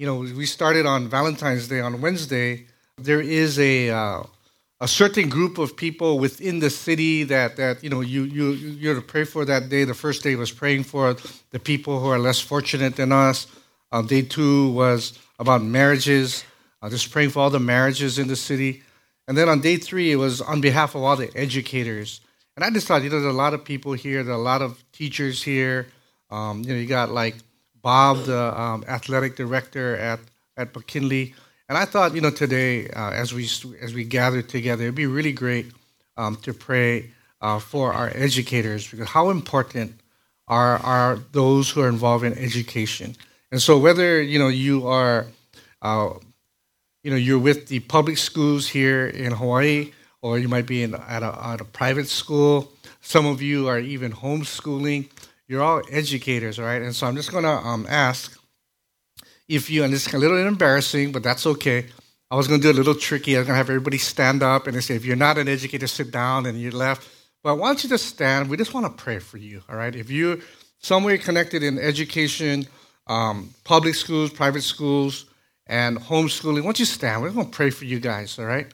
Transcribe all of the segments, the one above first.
you know, we started on Valentine's Day on Wednesday. There is a uh, a certain group of people within the city that, that you know you, you you're to pray for that day. The first day was praying for the people who are less fortunate than us. Uh, day two was about marriages, uh, just praying for all the marriages in the city. And then on day three, it was on behalf of all the educators. And I just thought, you know, there's a lot of people here, there are a lot of teachers here. Um, you know, you got like Bob, the um, athletic director at at McKinley. And I thought, you know, today uh, as we as we gather together, it'd be really great um, to pray uh, for our educators because how important are are those who are involved in education. And so, whether you know you are, uh, you know, you're with the public schools here in Hawaii, or you might be in at a, at a private school. Some of you are even homeschooling. You're all educators, right? And so, I'm just going to um, ask if you, and it's a little embarrassing, but that's okay. I was going to do a little tricky. I was going to have everybody stand up and say, if you're not an educator, sit down and you're left. But why don't you just stand? We just want to pray for you, all right? If you're somewhere connected in education, um, public schools, private schools, and homeschooling, why don't you stand? We're going to pray for you guys, all right?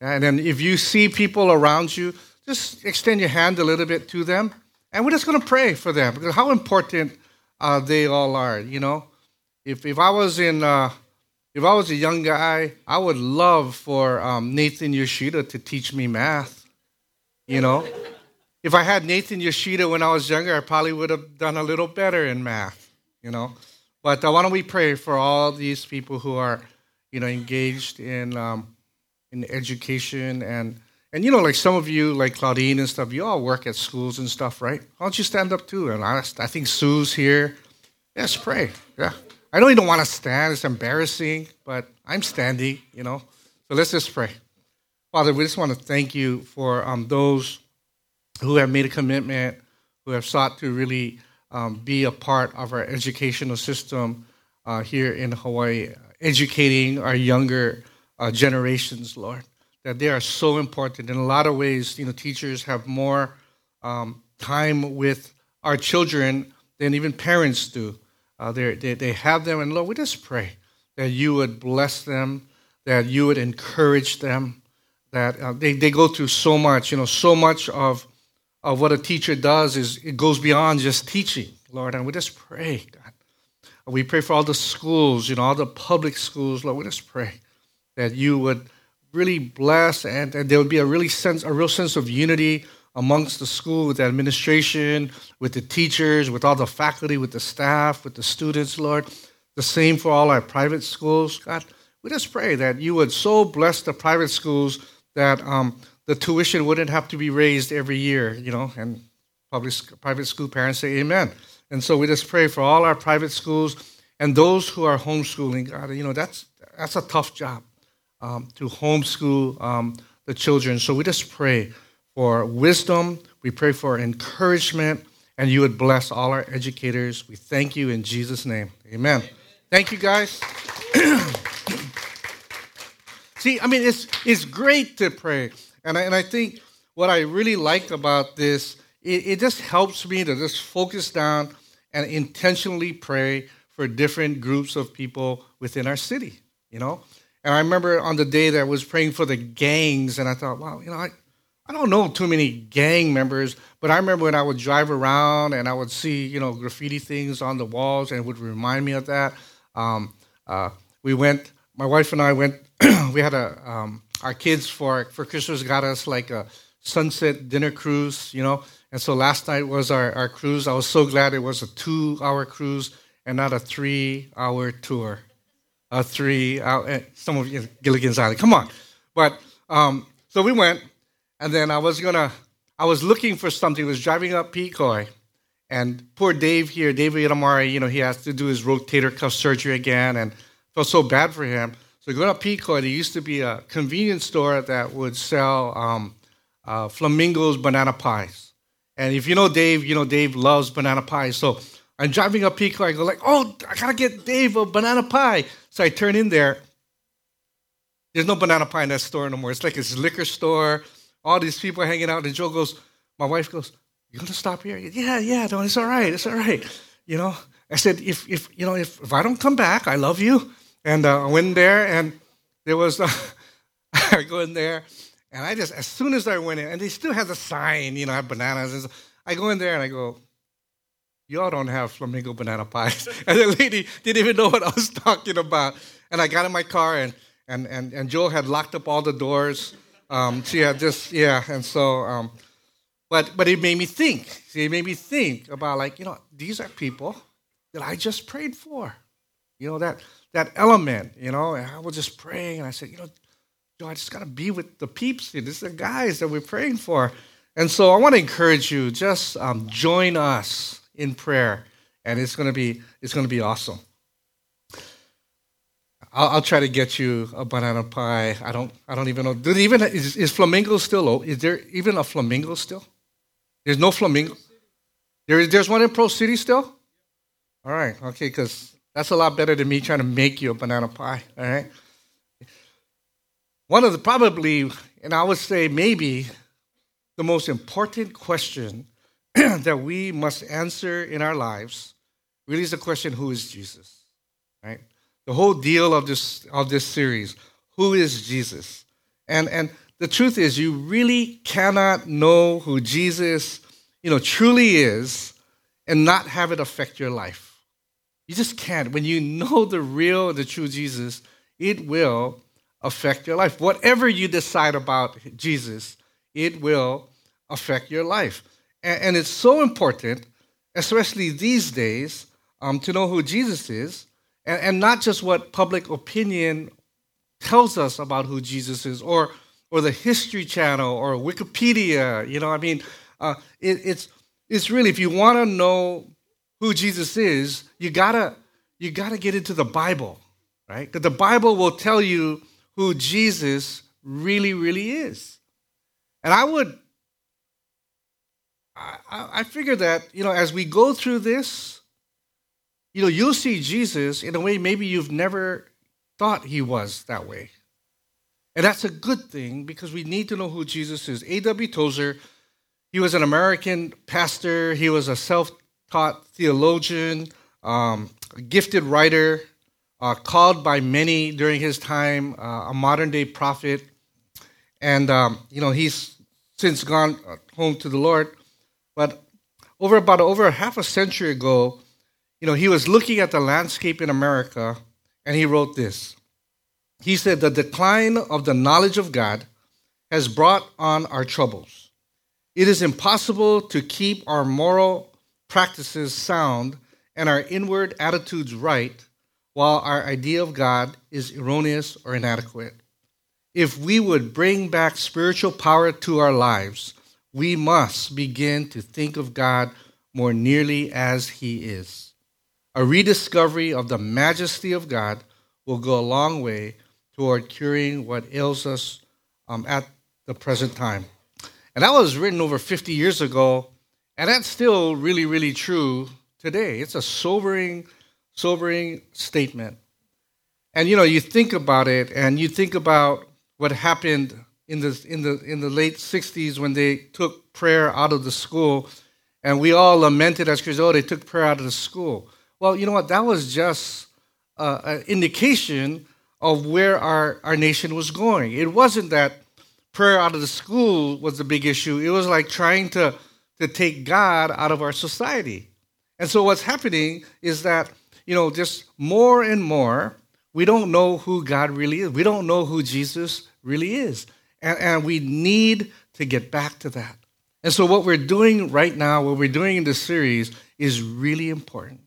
And then if you see people around you, just extend your hand a little bit to them. And we're just going to pray for them because how important uh, they all are, you know? if if I was in uh, if I was a young guy, I would love for um, Nathan Yoshida to teach me math. You know, if I had Nathan Yoshida when I was younger, I probably would have done a little better in math. You know, but uh, why don't we pray for all these people who are, you know, engaged in um, in education and and you know, like some of you, like Claudine and stuff, you all work at schools and stuff, right? Why don't you stand up too? And I, I think Sue's here. Yes, pray. Yeah. I know you don't want to stand, it's embarrassing, but I'm standing, you know. So let's just pray. Father, we just want to thank you for um, those who have made a commitment, who have sought to really um, be a part of our educational system uh, here in Hawaii, educating our younger uh, generations, Lord. That they are so important. In a lot of ways, you know, teachers have more um, time with our children than even parents do. Uh, they, they have them, and Lord, we just pray that you would bless them, that you would encourage them, that uh, they, they go through so much, you know, so much of, of what a teacher does is it goes beyond just teaching, Lord, and we just pray, God. We pray for all the schools, you know, all the public schools, Lord, we just pray that you would really blessed, and, and there would be a really sense, a real sense of unity amongst the school, with the administration, with the teachers, with all the faculty, with the staff, with the students, Lord. The same for all our private schools. God, we just pray that you would so bless the private schools that um, the tuition wouldn't have to be raised every year, you know, and public, private school parents say amen. And so we just pray for all our private schools and those who are homeschooling. God, you know, that's, that's a tough job um, to homeschool um, the children. So we just pray for wisdom. We pray for encouragement, and you would bless all our educators. We thank you in Jesus' name. Amen. Thank you, guys. See, I mean, it's, it's great to pray. And I, and I think what I really like about this, it, it just helps me to just focus down and intentionally pray for different groups of people within our city, you know? And I remember on the day that I was praying for the gangs, and I thought, wow, you know, I, I don't know too many gang members, but I remember when I would drive around and I would see, you know, graffiti things on the walls, and it would remind me of that. Um, uh, we went, my wife and I went. we had a um, our kids for for Christmas got us like a sunset dinner cruise, you know. And so last night was our, our cruise. I was so glad it was a two hour cruise and not a three hour tour. A three eh, some of you, Gilligan's Island, come on. But um, so we went, and then I was gonna, I was looking for something. I was driving up Pequot, and poor Dave here, David Amari, you know, he has to do his rotator cuff surgery again, and felt so bad for him. So going to Pequot, there used to be a convenience store that would sell um, uh, Flamingos banana pies. And if you know Dave, you know Dave loves banana pies. So I'm driving up Pequot, I go like, oh, I gotta get Dave a banana pie. So I turn in there. There's no banana pie in that store no more. It's like it's liquor store all these people are hanging out. And Joe goes, my wife goes, you gonna stop here? Yeah, yeah, no, it's all right, it's all right. You know, I said, if if you know, if, if I don't come back, I love you. And uh, I went there, and there was, uh, I go in there, and I just, as soon as I went in, and they still have the sign, you know, have bananas. I go in there and I go, y'all don't have flamingo banana pies. And the lady didn't even know what I was talking about. And I got in my car, and, and, and, and Joel had locked up all the doors. Um, she had just, yeah, and so, um, but, but it made me think. See, it made me think about, like, you know, these are people that I just prayed for. You know, that, that element, you know, and I was just praying, and I said, you know, Joe, I just got to be with the peeps. These are the guys that we're praying for. And so I want to encourage you, just um, join us in prayer, and it's going to be it's going to be awesome. I'll, I'll, try to get you a banana pie. I don't I don't even know. Do even is, is flamingo still? Oh, is there even a flamingo still? There's no flamingo. There is there's one in Pearl City still. All right, okay, because that's a lot better than me trying to make you a banana pie. All right. One of the probably, and I would say maybe, the most important question that we must answer in our lives really is the question who is Jesus? Right? The whole deal of this of this series, who is Jesus? And and the truth is you really cannot know who Jesus, you know, truly is and not have it affect your life. You just can't. When you know the real, the true Jesus, it will affect your life. Whatever you decide about Jesus, it will affect your life. And, it's so important, especially these days, um, to know who Jesus is, and, and not just what public opinion tells us about who Jesus is, or or the History Channel or Wikipedia. You know, I mean, uh, it, it's it's really if you want to know who Jesus is, you gotta you gotta get into the Bible, right? Because the Bible will tell you who Jesus really, really is. And I would I, I figure that, you know, as we go through this, you know, you'll see Jesus in a way maybe you've never thought he was that way. And that's a good thing because we need to know who Jesus is. A.W. Tozer, he was an American pastor, he was a self taught theologian, um, a gifted writer, uh, called by many during his time, uh, a modern day prophet. And, um, you know, he's since gone uh, home to the Lord. But over about over half a century ago, you know, he was looking at the landscape in America and he wrote this. He said, The decline of the knowledge of God has brought on our troubles. It is impossible to keep our moral practices sound and our inward attitudes right while our idea of God is erroneous or inadequate. If we would bring back spiritual power to our lives, we must begin to think of God more nearly as He is. A rediscovery of the majesty of God will go a long way toward curing what ails us um, at the present time. And that was written over 50 years ago, and that's still really, really true today. It's a sobering, sobering statement. And you know, you think about it, and you think about what happened in the in the in the late '60s when they took prayer out of the school, and we all lamented as Christians, "Oh, they took prayer out of the school." Well, you know what? That was just uh, an indication of where our our nation was going. It wasn't that prayer out of the school was the big issue. It was like trying to to take God out of our society. And so what's happening is that you know just more and more we don't know who God really is. We don't know who Jesus really is. And, and we need to get back to that. And so, what we're doing right now, what we're doing in this series, is really important.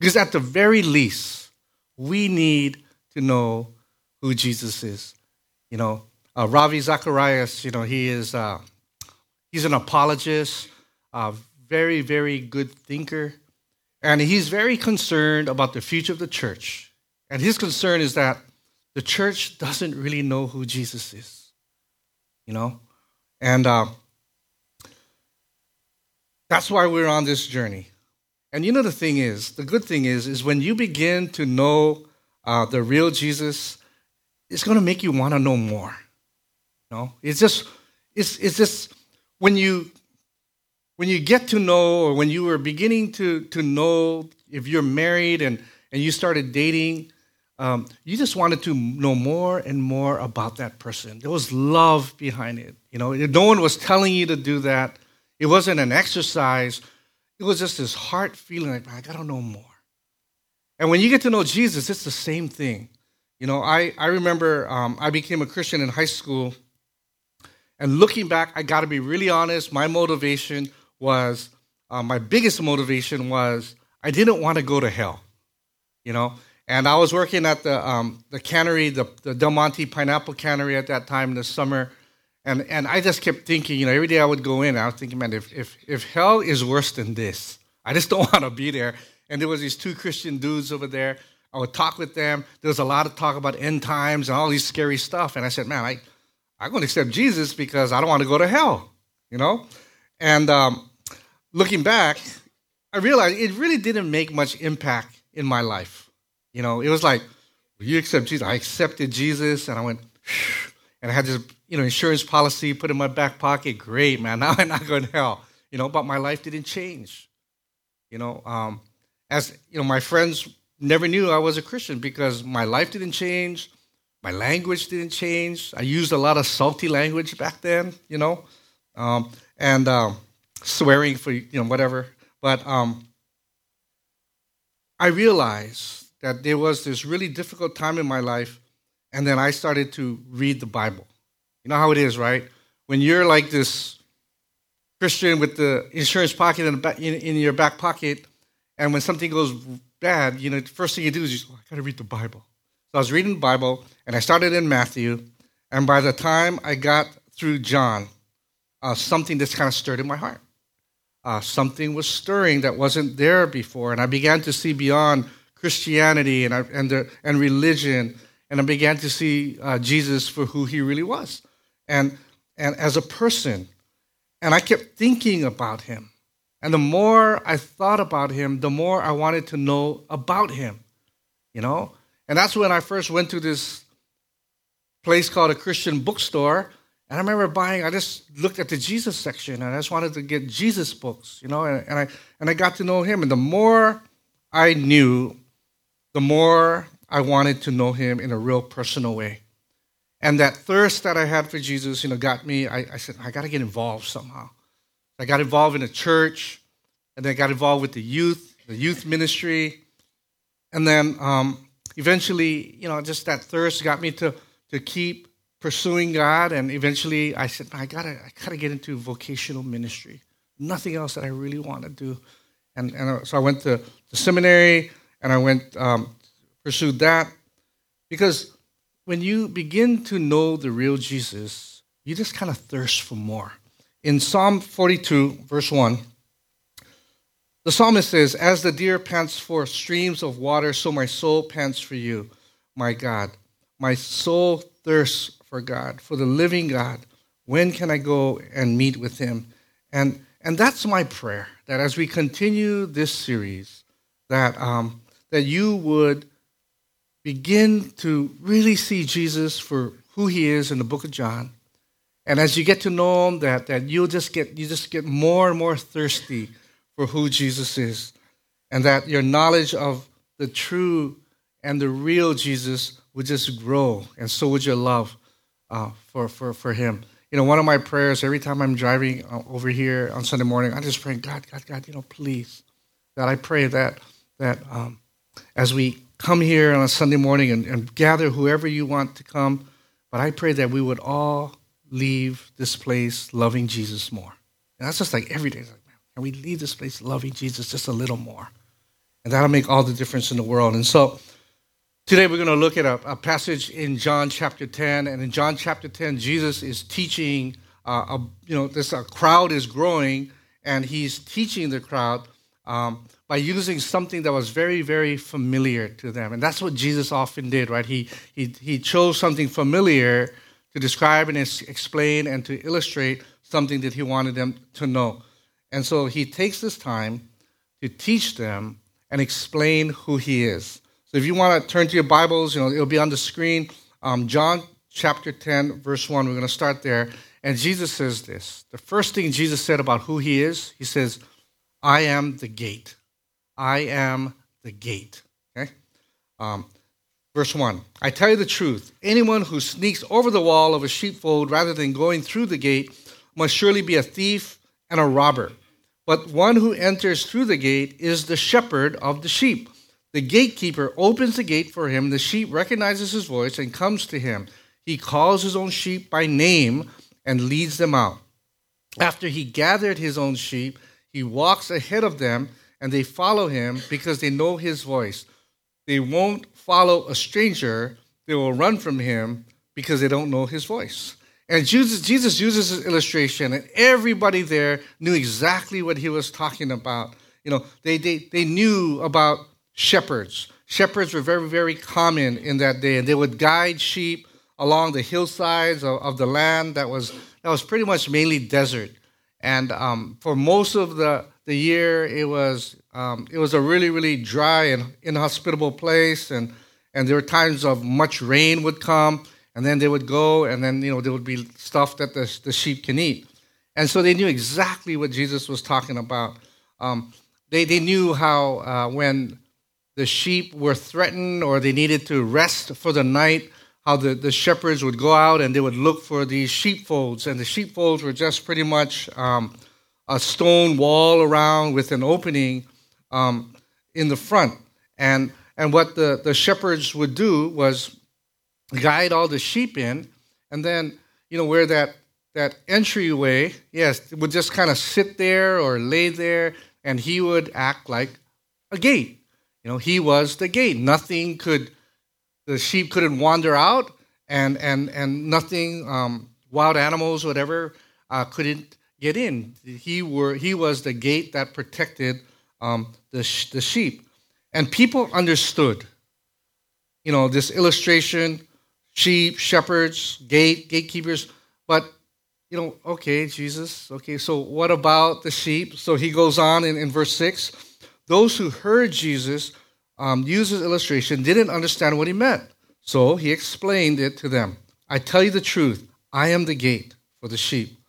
Because at the very least, we need to know who Jesus is. You know, uh, Ravi Zacharias, you know, he is uh, he's an apologist, a very, very good thinker, and he's very concerned about the future of the church. And his concern is that the church doesn't really know who Jesus is you know? And uh, that's why we're on this journey. And you know, the thing is, the good thing is, is when you begin to know uh, the real Jesus, it's going to make you want to know more. You know, it's just, it's, it's just when you when you get to know, or when you are beginning to to know if you're married and and you started dating, um, you just wanted to know more and more about that person. There was love behind it. You know, no one was telling you to do that. It wasn't an exercise. It was just this heart feeling like, I gotta know more. And when you get to know Jesus, it's the same thing. You know, I, I remember um, I became a Christian in high school. And looking back, I got to be really honest. My motivation was, uh, my biggest motivation was, I didn't want to go to hell. You know, and I was working at the um, the cannery, the, the Del Monte Pineapple Cannery at that time in the summer, and and I just kept thinking, you know, every day I would go in, I was thinking, man, if if if hell is worse than this, I just don't want to be there. And there was these two Christian dudes over there. I would talk with them. There was a lot of talk about end times and all these scary stuff. And I said, man, I I'm going to accept Jesus because I don't want to go to hell, you know. And um, looking back, I realized it really didn't make much impact in my life. You know, it was like, you accept Jesus. I accepted Jesus, and I went, and I had this, you know, insurance policy put in my back pocket. Great, man. Now I'm not going to hell. You know, but my life didn't change. You know, um, as you know, my friends never knew I was a Christian because my life didn't change, my language didn't change. I used a lot of salty language back then. You know, um, and um, swearing for you know whatever. But um, I realized that there was this really difficult time in my life, and then I started to read the Bible. You know how it is, right? When you're like this Christian with the insurance pocket in, back, in, in your back pocket, and when something goes bad, you know, the first thing you do is you say, oh, I got to read the Bible. So I was reading the Bible, and I started in Matthew, and by the time I got through John, uh, something just kind of stirred in my heart. Uh, something was stirring that wasn't there before, and I began to see beyond Christianity and, and, the, and religion, and I began to see uh, Jesus for who he really was, and, and as a person. And I kept thinking about him. And the more I thought about him, the more I wanted to know about him, you know? And that's when I first went to this place called a Christian bookstore. And I remember buying, I just looked at the Jesus section and I just wanted to get Jesus books, you know, and, and I and I got to know him. And the more I knew the more I wanted to know him in a real personal way. And that thirst that I had for Jesus, you know, got me. I, I said, I got to get involved somehow. I got involved in a church, and then I got involved with the youth, the youth ministry. And then um, eventually, you know, just that thirst got me to, to keep pursuing God. And eventually I said, I got to I gotta get into vocational ministry. Nothing else that I really want to do. And, and so I went to the seminary and I went um, pursued that because when you begin to know the real Jesus, you just kind of thirst for more. In Psalm 42, verse 1, the psalmist says, As the deer pants for streams of water, so my soul pants for you, my God. My soul thirsts for God, for the living God. When can I go and meet with him? And, and that's my prayer, that as we continue this series, that um, that you would begin to really see Jesus for who he is in the book of John. And as you get to know him, that, that you'll just get you just get more and more thirsty for who Jesus is. And that your knowledge of the true and the real Jesus would just grow, and so would your love uh, for, for, for him. You know, one of my prayers every time I'm driving uh, over here on Sunday morning, I just pray, God, God, God, you know, please, that I pray that that um, as we come here on a Sunday morning and, and gather whoever you want to come. But I pray that we would all leave this place loving Jesus more. And that's just like every day. Like, man, can we leave this place loving Jesus just a little more? And that'll make all the difference in the world. And so today we're going to look at a, a passage in John chapter 10. And in John chapter 10, Jesus is teaching, uh, a, you know, this a crowd is growing, and he's teaching the crowd. Um, by using something that was very, very familiar to them. And that's what Jesus often did, right? He, he, he chose something familiar to describe and explain and to illustrate something that he wanted them to know. And so he takes this time to teach them and explain who he is. So if you want to turn to your Bibles, you know, it'll be on the screen. Um, John chapter 10, verse 1, we're going to start there. And Jesus says this. The first thing Jesus said about who he is, he says, I am the gate. I am the gate. Okay? Um, Verse 1 I tell you the truth, anyone who sneaks over the wall of a sheepfold rather than going through the gate must surely be a thief and a robber. But one who enters through the gate is the shepherd of the sheep. The gatekeeper opens the gate for him. The sheep recognizes his voice and comes to him. He calls his own sheep by name and leads them out. After he gathered his own sheep, he walks ahead of them and they follow him because they know his voice. They won't follow a stranger, they will run from him because they don't know his voice. And Jesus, Jesus uses this illustration, and everybody there knew exactly what he was talking about. You know, they, they, they knew about shepherds. Shepherds were very, very common in that day, and they would guide sheep along the hillsides of, of the land that was, that was pretty much mainly desert. And um, for most of the, the year, it was, um, it was a really, really dry and inhospitable place. And, and there were times of much rain would come, and then they would go, and then, you know, there would be stuff that the, the sheep can eat. And so they knew exactly what Jesus was talking about. Um, they, they knew how uh, when the sheep were threatened or they needed to rest for the night, how the, the shepherds would go out and they would look for these sheepfolds. And the sheepfolds were just pretty much um, a stone wall around with an opening um, in the front. And, and what the, the shepherds would do was guide all the sheep in, and then, you know, where that, that entryway, yes, would just kind of sit there or lay there, and he would act like a gate. You know, he was the gate. Nothing could, the sheep couldn't wander out, and, and, and nothing, um, wild animals, whatever, uh, couldn't get in. He, were, he was the gate that protected um, the, sh- the sheep. And people understood, you know, this illustration sheep, shepherds, gate, gatekeepers. But, you know, okay, Jesus, okay, so what about the sheep? So he goes on in, in verse 6 those who heard Jesus um, use his illustration didn't understand what he meant. So he explained it to them. I tell you the truth, I am the gate for the sheep.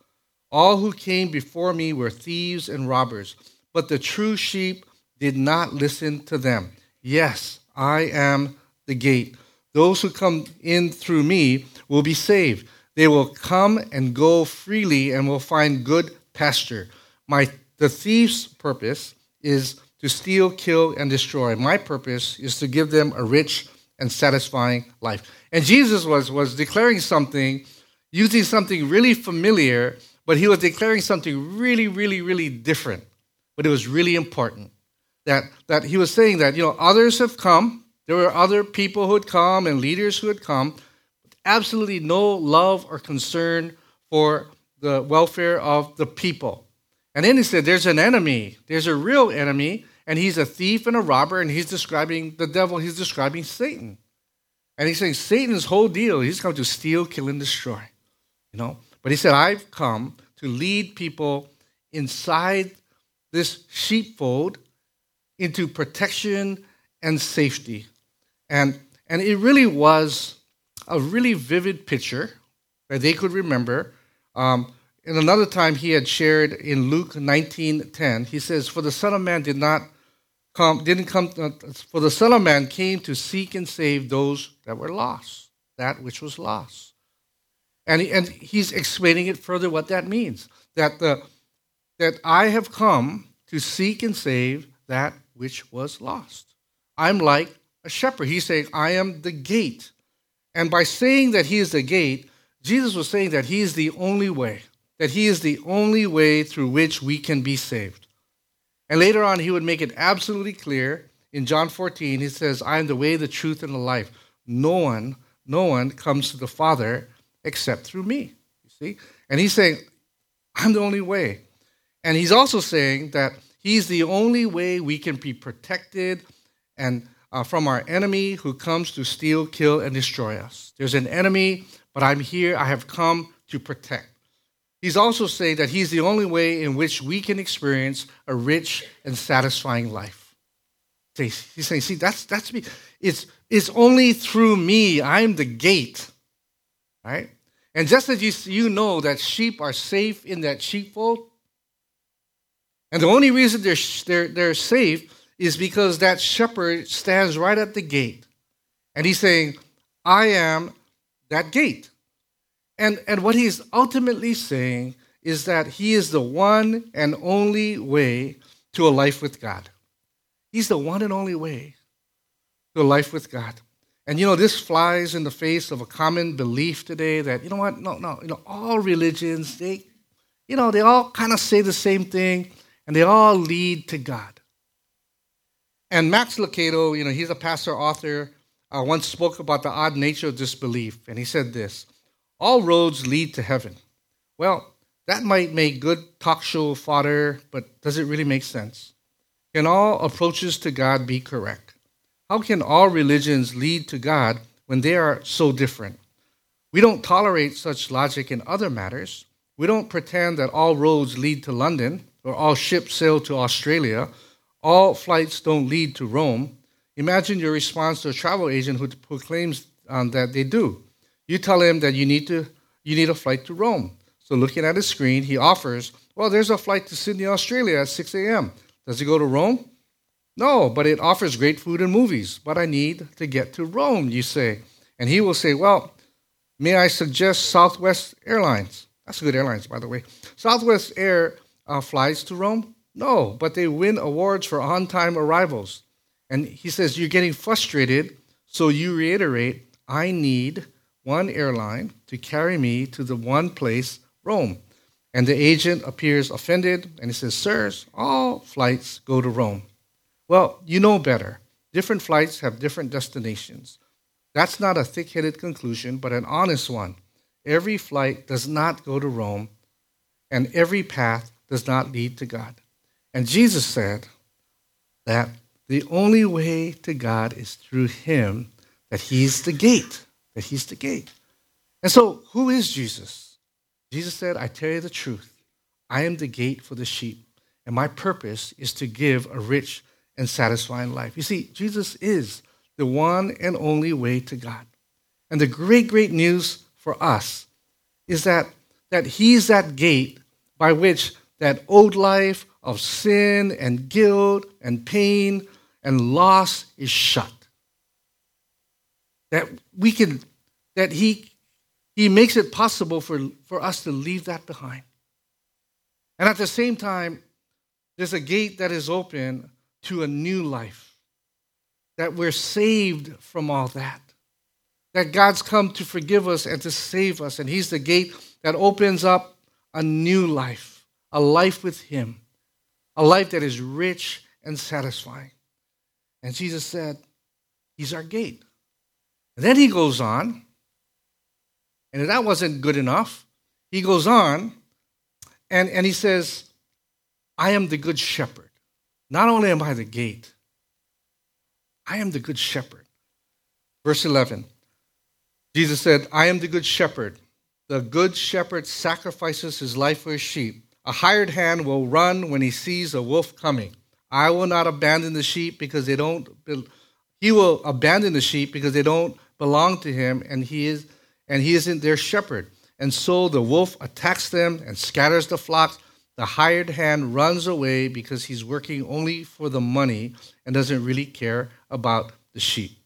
All who came before me were thieves and robbers, but the true sheep did not listen to them. Yes, I am the gate. Those who come in through me will be saved. They will come and go freely and will find good pasture. My the thief's purpose is to steal, kill, and destroy. My purpose is to give them a rich and satisfying life. And Jesus was, was declaring something, using something really familiar, but he was declaring something really, really, really different. But it was really important. That, that he was saying that, you know, others have come, there were other people who had come and leaders who had come, absolutely no love or concern for the welfare of the people. And then he said, There's an enemy, there's a real enemy, and he's a thief and a robber, and he's describing the devil, he's describing Satan. And he's saying Satan's whole deal, he's come to steal, kill, and destroy. You know? But he said, I've come to lead people inside this sheepfold into protection and safety. And, and it really was a really vivid picture that they could remember. Um, another time he had shared in Luke 19:10, he says, "For the Son of Man did not come, didn't come. Uh, for the Son of Man came to seek and save those that were lost, that which was lost." And, and he's explaining it further what that means. That the that I have come to seek and save that which was lost. I'm like a shepherd. He's saying, I am the gate. And by saying that he is the gate, Jesus was saying that he is the only way, that he is the only way through which we can be saved. And later on, he would make it absolutely clear in John 14. He says, I am the way, the truth, and the life. No one, no one comes to the Father except through me. You see? And he's saying, I'm the only way. And he's also saying that he's the only way we can be protected and uh, from our enemy who comes to steal, kill, and destroy us. There's an enemy, but I'm here. I have come to protect. He's also saying that he's the only way in which we can experience a rich and satisfying life. He's saying, see, that's, that's me. It's, it's only through me. I'm the gate. Right? And just as you, you know that sheep are safe in that sheepfold, and the only reason they're, they're, they're safe is because that shepherd stands right at the gate And he's saying, I am that gate. And, and what he's ultimately saying is that he is the one and only way to a life with God. He's the one and only way to a life with God. And you know, this flies in the face of a common belief today that, you know what, no, no, you know, all religions, they, you know, they all kind of say the same thing and they all lead to God. And Max Lucado, you know, he's a pastor author, uh, once spoke about the odd nature of this belief. And he said this All roads lead to heaven. Well, that might make good talk show fodder, but does it really make sense? Can all approaches to God be correct? How can all religions lead to God when they are so different? We don't tolerate such logic in other matters. We don't pretend that all roads lead to London or all ships sail to Australia. All flights don't lead to Rome. Imagine your response to a travel agent who proclaims um, that they do. You tell him that you need to you need a flight to Rome. So looking at his screen, he offers, well, there's a flight to Sydney, Australia at 6 a.m. Does it go to Rome? No, but it offers great food and movies. But I need to get to Rome, you say. And he will say, well, may I suggest Southwest Airlines? That's a good airlines, by the way. Southwest Air uh, flies to Rome? No, but they win awards for on time arrivals. And he says, You're getting frustrated, so you reiterate, I need one airline to carry me to the one place, Rome. And the agent appears offended and he says, Sirs, all flights go to Rome. Well, you know better. Different flights have different destinations. That's not a thick headed conclusion, but an honest one. Every flight does not go to Rome, and every path does not lead to God. And Jesus said that the only way to God is through Him, that He's the gate, that He's the gate. And so, who is Jesus? Jesus said, I tell you the truth. I am the gate for the sheep, and my purpose is to give a rich and satisfying life. You see, Jesus is the one and only way to God. And the great, great news for us is that, that He's that gate by which that old life of sin and guilt and pain and loss is shut. That we can, that He, he makes it possible for, for us to leave that behind. And at the same time, there's a gate that is open to a new life. That we're saved from all that. That God's come to forgive us and to save us. And He's the gate that opens up a new life, a life with Him, a life that is rich and satisfying. And Jesus said, He's our gate. And then He goes on, and if that wasn't good enough, He goes on and, and He says, I am the good shepherd. Not only am I the gate, I am the good shepherd. Verse 11 Jesus said, I am the good shepherd. The good shepherd sacrifices his life for his sheep. A hired hand will run when he sees a wolf coming. I will not abandon the sheep because they don't. He will abandon the sheep because they don't belong to him, and he is and he isn't their shepherd. And so the wolf attacks them and scatters the flocks. The hired hand runs away because he's working only for the money and doesn't really care about the sheep.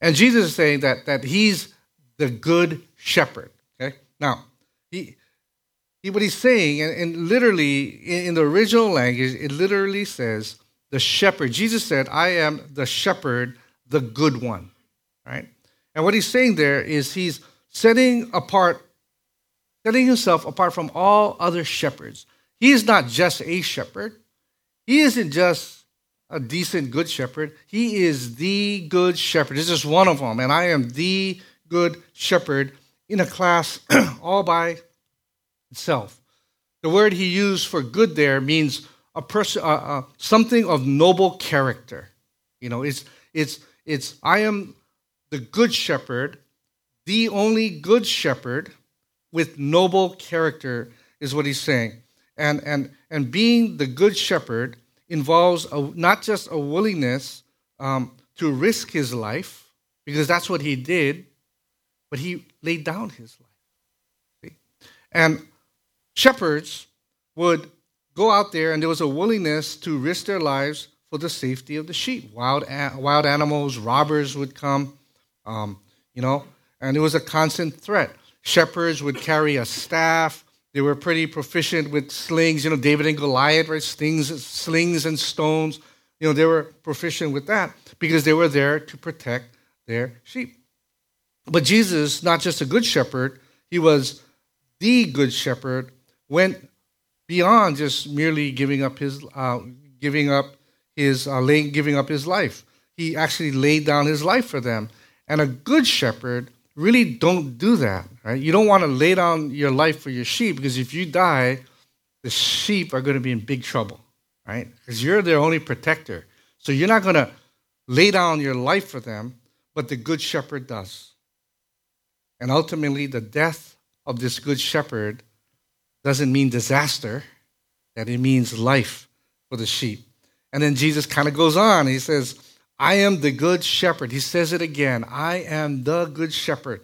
And Jesus is saying that, that he's the good shepherd. Okay? Now, he, he what he's saying, and, and literally in, in the original language, it literally says the shepherd. Jesus said, I am the shepherd, the good one. Right? And what he's saying there is he's setting apart, setting himself apart from all other shepherds. He is not just a shepherd. He isn't just a decent good shepherd. He is the good shepherd. This is one of them. And I am the good shepherd in a class all by itself. The word he used for good there means a person, uh, uh, something of noble character. You know, it's it's it's I am the good shepherd, the only good shepherd with noble character is what he's saying. And and and being the good shepherd involves a, not just a willingness um, to risk his life because that's what he did but he laid down his life. See? And shepherds would go out there, and there was a willingness to risk their lives for the safety of the sheep. Wild, wild animals, robbers would come. Um, you know, and it was a constant threat. Shepherds would carry a staff. They were pretty proficient with slings. You know, David and Goliath, right? Slings, slings and stones. You know, they were proficient with that because they were there to protect their sheep. But Jesus, not just a good shepherd, he was the good shepherd, went beyond just merely giving up his uh, giving up his uh, laying, giving up his life. He actually laid down his life for them. And a good shepherd really don't do that. Right? You don't want to lay down your life for your sheep because if you die, the sheep are going to be in big trouble, right? Because you're their only protector. So you're not going to lay down your life for them, but the good shepherd does. And ultimately, the death of this good shepherd doesn't mean disaster, that it means life for the sheep. And then Jesus kind of goes on. He says, I am the good shepherd. He says it again I am the good shepherd.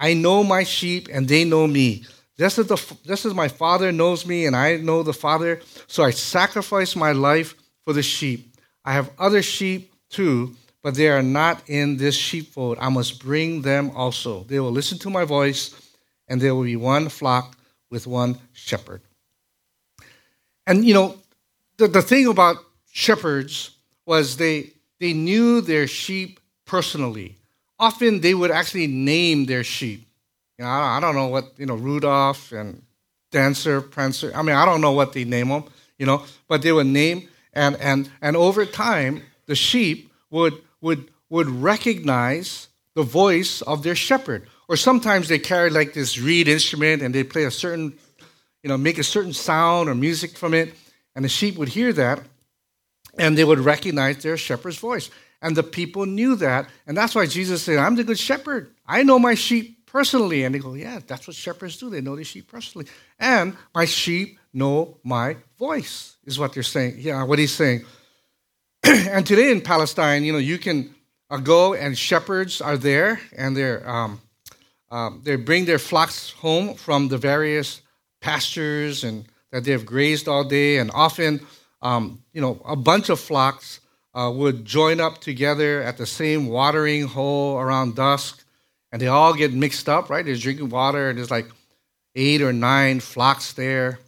I know my sheep and they know me. Just as, the, just as my father knows me and I know the father, so I sacrifice my life for the sheep. I have other sheep too, but they are not in this sheepfold. I must bring them also. They will listen to my voice, and there will be one flock with one shepherd. And you know, the, the thing about shepherds was they they knew their sheep personally. Often they would actually name their sheep. You know, I don't know what, you know, Rudolph and Dancer, Prancer. I mean, I don't know what they name them, you know, but they would name, and, and, and over time, the sheep would, would, would recognize the voice of their shepherd. Or sometimes they carry like this reed instrument and they play a certain, you know, make a certain sound or music from it, and the sheep would hear that and they would recognize their shepherd's voice. And the people knew that. And that's why Jesus said, I'm the good shepherd. I know my sheep personally. And they go, Yeah, that's what shepherds do. They know their sheep personally. And my sheep know my voice, is what they're saying. Yeah, what he's saying. and today in Palestine, you know, you can uh, go and shepherds are there and they're, um, um, they bring their flocks home from the various pastures and that they have grazed all day. And often um, you know, a bunch of flocks uh, would join up together at the same watering hole around dusk, and they all get mixed up, right? They're drinking water, and there's like eight or nine flocks there.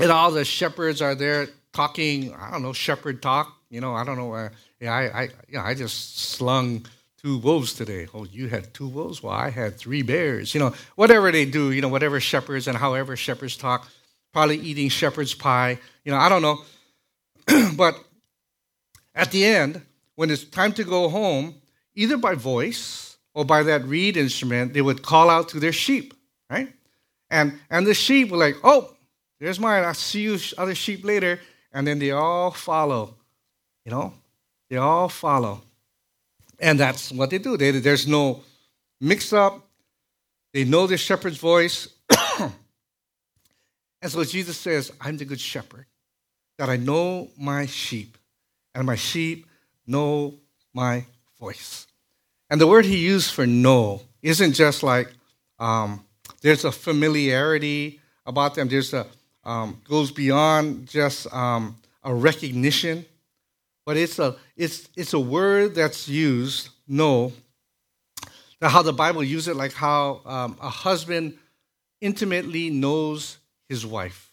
And all the shepherds are there talking, I don't know, shepherd talk. You know, I don't know. Uh, yeah, I, I, yeah, I just slung two wolves today. Oh, you had two wolves? Well, I had three bears. You know, whatever they do, you know, whatever shepherds and however shepherds talk, probably eating shepherd's pie. You know, I don't know. but at the end, when it's time to go home, either by voice or by that reed instrument, they would call out to their sheep, right? And and the sheep were like, "Oh, there's mine. I'll see you other sheep later." And then they all follow, you know, they all follow, and that's what they do. They, there's no mix up. They know the shepherd's voice, and so Jesus says, "I'm the good shepherd." that I know my sheep, and my sheep know my voice. And the word he used for know isn't just like um, there's a familiarity about them. There's a um, goes beyond just um, a recognition, but it's a it's it's a word that's used know. How the Bible uses it, like how um, a husband intimately knows his wife.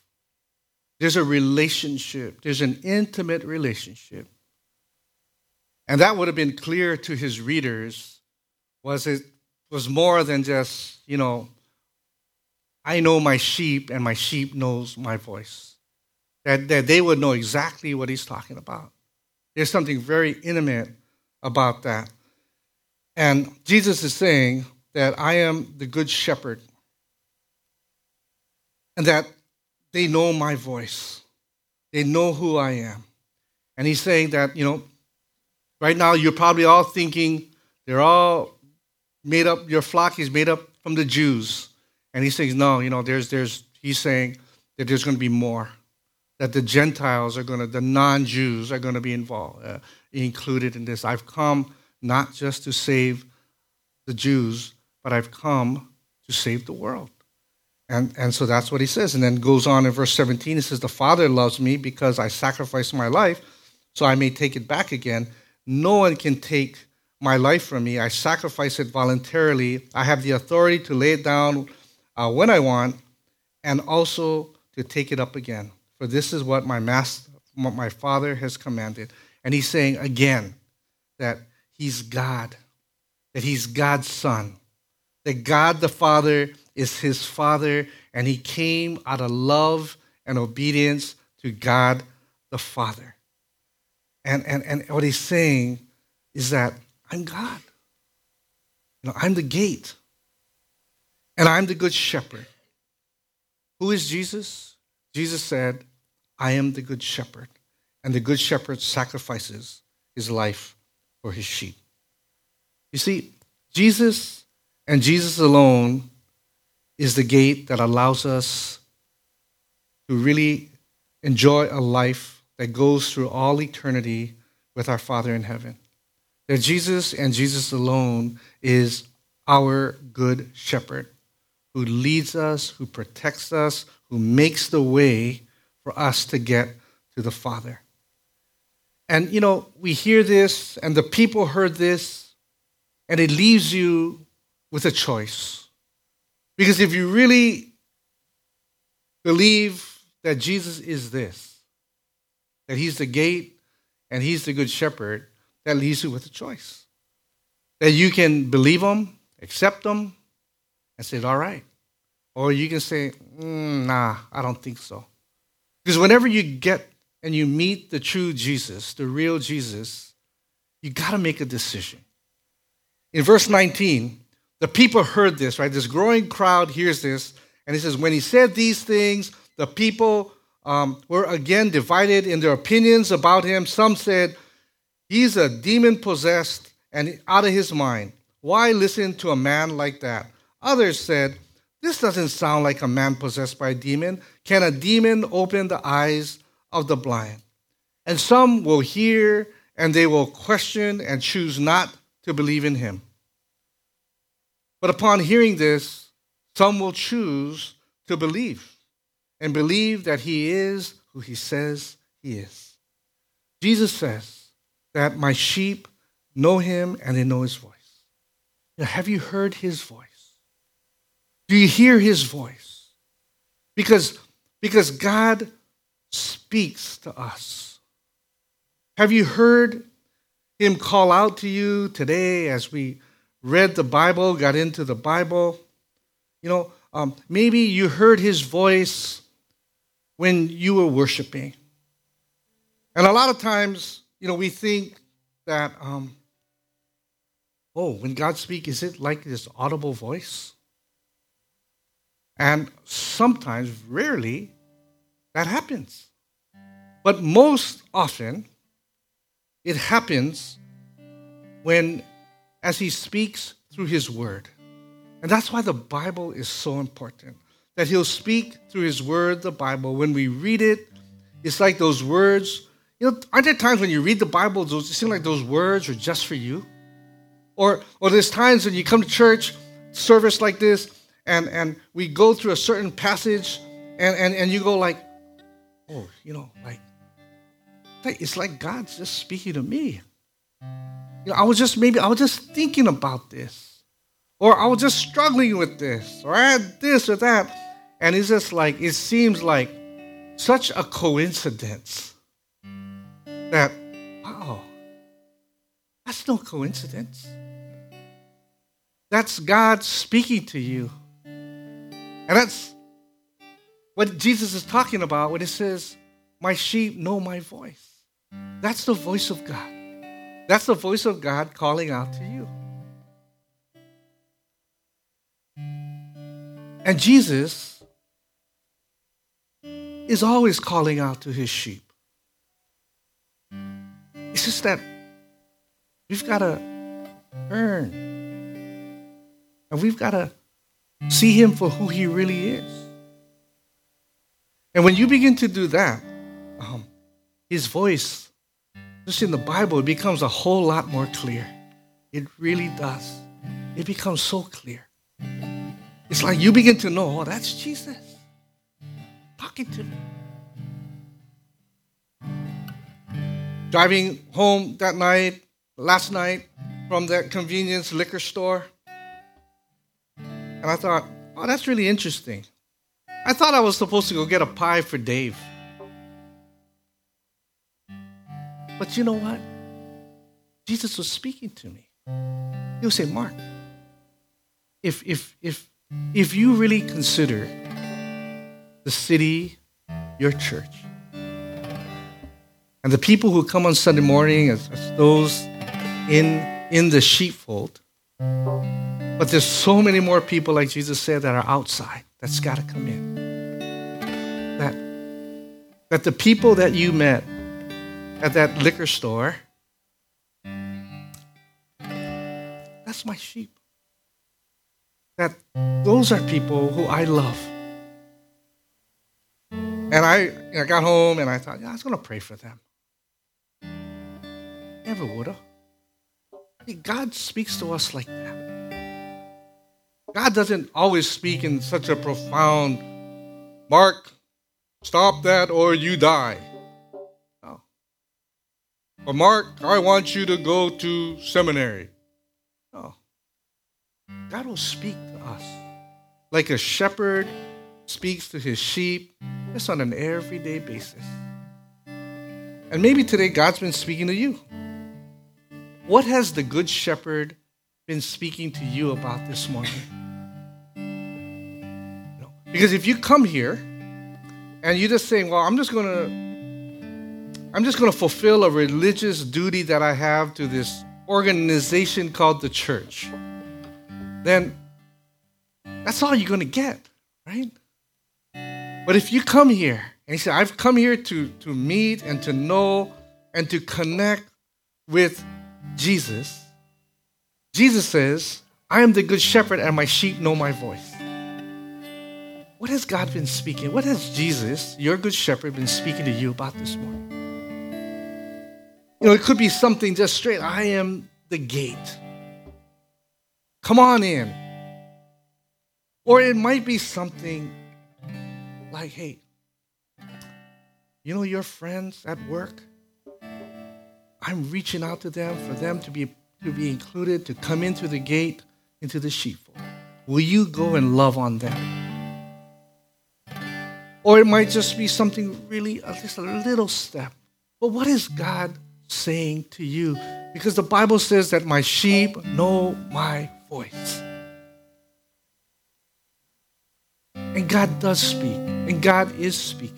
There's a relationship, there's an intimate relationship. And that would have been clear to his readers was it was more than just, you know, I know my sheep and my sheep knows my voice. That, that they would know exactly what he's talking about. There's something very intimate about that. And Jesus is saying that I am the good shepherd. And that they know my voice. They know who I am. And he's saying that, you know, right now you're probably all thinking they're all made up, your flock is made up from the Jews. And he says, no, you know, there's, there's, he's saying that there's going to be more. That the Gentiles are going to, the non Jews are going to be involved, uh, included in this. I've come not just to save the Jews, but I've come to save the world. And, and so that's what he says. And then goes on in verse 17, he says, The Father loves me because I sacrificed my life so I may take it back again. No one can take my life from me. I sacrifice it voluntarily. I have the authority to lay it down uh, when I want and also to take it up again. For this is what my master, what my father has commanded. And he's saying again that he's God, that he's God's son, that God the Father is his father, and he came out of love and obedience to God the Father. And, and, and what he's saying is that I'm God. You know, I'm the gate. And I'm the good shepherd. Who is Jesus? Jesus said, I am the good shepherd. And the good shepherd sacrifices his life for his sheep. You see, Jesus and Jesus alone is the gate that allows us to really enjoy a life that goes through all eternity with our Father in heaven. That Jesus and Jesus alone is our good shepherd who leads us, who protects us, who makes the way for us to get to the Father. And, you know, we hear this, and the people heard this, and it leaves you with a choice. Because if you really believe that Jesus is this, that he's the gate and he's the good shepherd, that leaves you with a choice. That you can believe him, accept him, and say, all right. Or you can say, mm, nah, I don't think so. Because whenever you get and you meet the true Jesus, the real Jesus, you got to make a decision. In verse 19, the people heard this, right? This growing crowd hears this, and he says, When he said these things, the people um, were again divided in their opinions about him. Some said, He's a demon possessed and out of his mind. Why listen to a man like that? Others said, This doesn't sound like a man possessed by a demon. Can a demon open the eyes of the blind? And some will hear and they will question and choose not to believe in him. But upon hearing this, some will choose to believe and believe that he is who he says he is. Jesus says that my sheep know him and they know his voice. Now, have you heard his voice? Do you hear his voice? Because, because God speaks to us. Have you heard him call out to you today as we read the Bible, got into the Bible. You know, um, maybe you heard his voice when you were worshiping. And a lot of times, you know, we think that, um, oh, when God speaks, is it like this audible voice? And sometimes, rarely, that happens. But most often, it happens when as he speaks through his word. And that's why the Bible is so important. That he'll speak through his word, the Bible. When we read it, it's like those words. You know, aren't there times when you read the Bible, it seem like those words are just for you? Or, or there's times when you come to church, service like this, and, and we go through a certain passage, and, and, and you go like, oh, you know, like, it's like God's just speaking to me. You know, I was just maybe I was just thinking about this, or I was just struggling with this, or I had this or that, and it's just like it seems like such a coincidence that wow, that's no coincidence. That's God speaking to you, and that's what Jesus is talking about when he says, "My sheep know my voice." That's the voice of God. That's the voice of God calling out to you. And Jesus is always calling out to his sheep. It's just that we've got to earn. And we've got to see him for who he really is. And when you begin to do that, um, his voice just in the Bible, it becomes a whole lot more clear. It really does. It becomes so clear. It's like you begin to know, oh, that's Jesus talking to me. Driving home that night, last night, from that convenience liquor store. And I thought, oh, that's really interesting. I thought I was supposed to go get a pie for Dave. But you know what? Jesus was speaking to me. He would say, Mark, if if if if you really consider the city your church, and the people who come on Sunday morning as, as those in in the sheepfold, but there's so many more people, like Jesus said, that are outside. That's got to come in. That that the people that you met at that liquor store, that's my sheep. That those are people who I love. And I, I got home and I thought, yeah, I was going to pray for them. Never would have. God speaks to us like that. God doesn't always speak in such a profound, Mark, stop that or you die. No. Or Mark, I want you to go to seminary. No. God will speak to us like a shepherd speaks to his sheep just on an everyday basis. And maybe today God's been speaking to you. What has the Good Shepherd been speaking to you about this morning? Because if you come here and you're just saying, well, I'm just going to I'm just going to fulfill a religious duty that I have to this organization called the church, then that's all you're going to get, right? But if you come here and you say, I've come here to, to meet and to know and to connect with Jesus, Jesus says, I am the good shepherd and my sheep know my voice. What has God been speaking? What has Jesus, your good shepherd, been speaking to you about this morning? You know, it could be something just straight. I am the gate. Come on in. Or it might be something like, hey, you know your friends at work? I'm reaching out to them for them to be to be included, to come into the gate, into the sheepfold. Will you go and love on them? Or it might just be something really, just a little step. But what is God saying to you? Because the Bible says that my sheep know my voice. And God does speak, and God is speaking.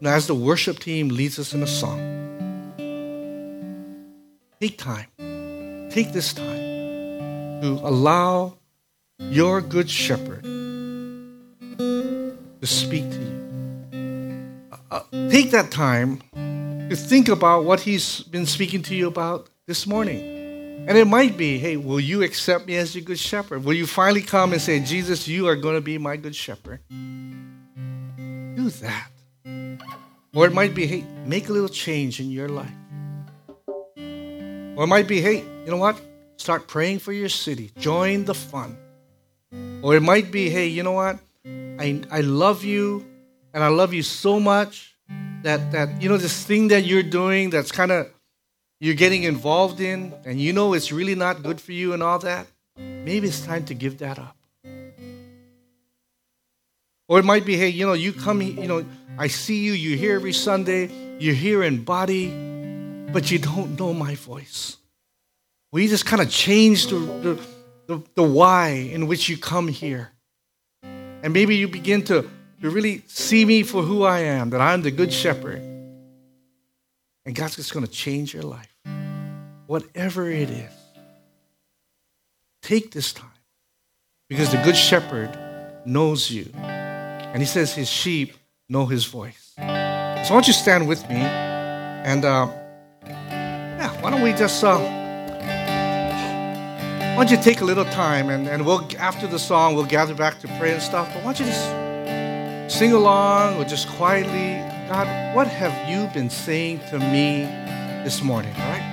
Now, as the worship team leads us in a song, take time, take this time to allow your good shepherd to speak to you. Uh, take that time to think about what he's been speaking to you about this morning. And it might be, hey, will you accept me as your good shepherd? Will you finally come and say, Jesus, you are going to be my good shepherd? Do that. Or it might be, hey, make a little change in your life. Or it might be, hey, you know what? Start praying for your city. Join the fun. Or it might be, hey, you know what? I, I love you and I love you so much that, that, you know, this thing that you're doing that's kind of, you're getting involved in and you know it's really not good for you and all that. Maybe it's time to give that up. Or it might be, hey, you know, you come, you know, I see you, you're here every Sunday, you're here in body, but you don't know my voice. You just kind of change the, the, the, the why in which you come here? And maybe you begin to, to really see me for who I am, that I'm the good shepherd. And God's just going to change your life. Whatever it is, take this time because the good shepherd knows you. And he says his sheep know his voice. So why don't you stand with me? And uh, yeah, why don't we just, uh, why don't you take a little time and, and we'll, after the song, we'll gather back to pray and stuff. But why don't you just sing along or just quietly, God, what have you been saying to me this morning? All right?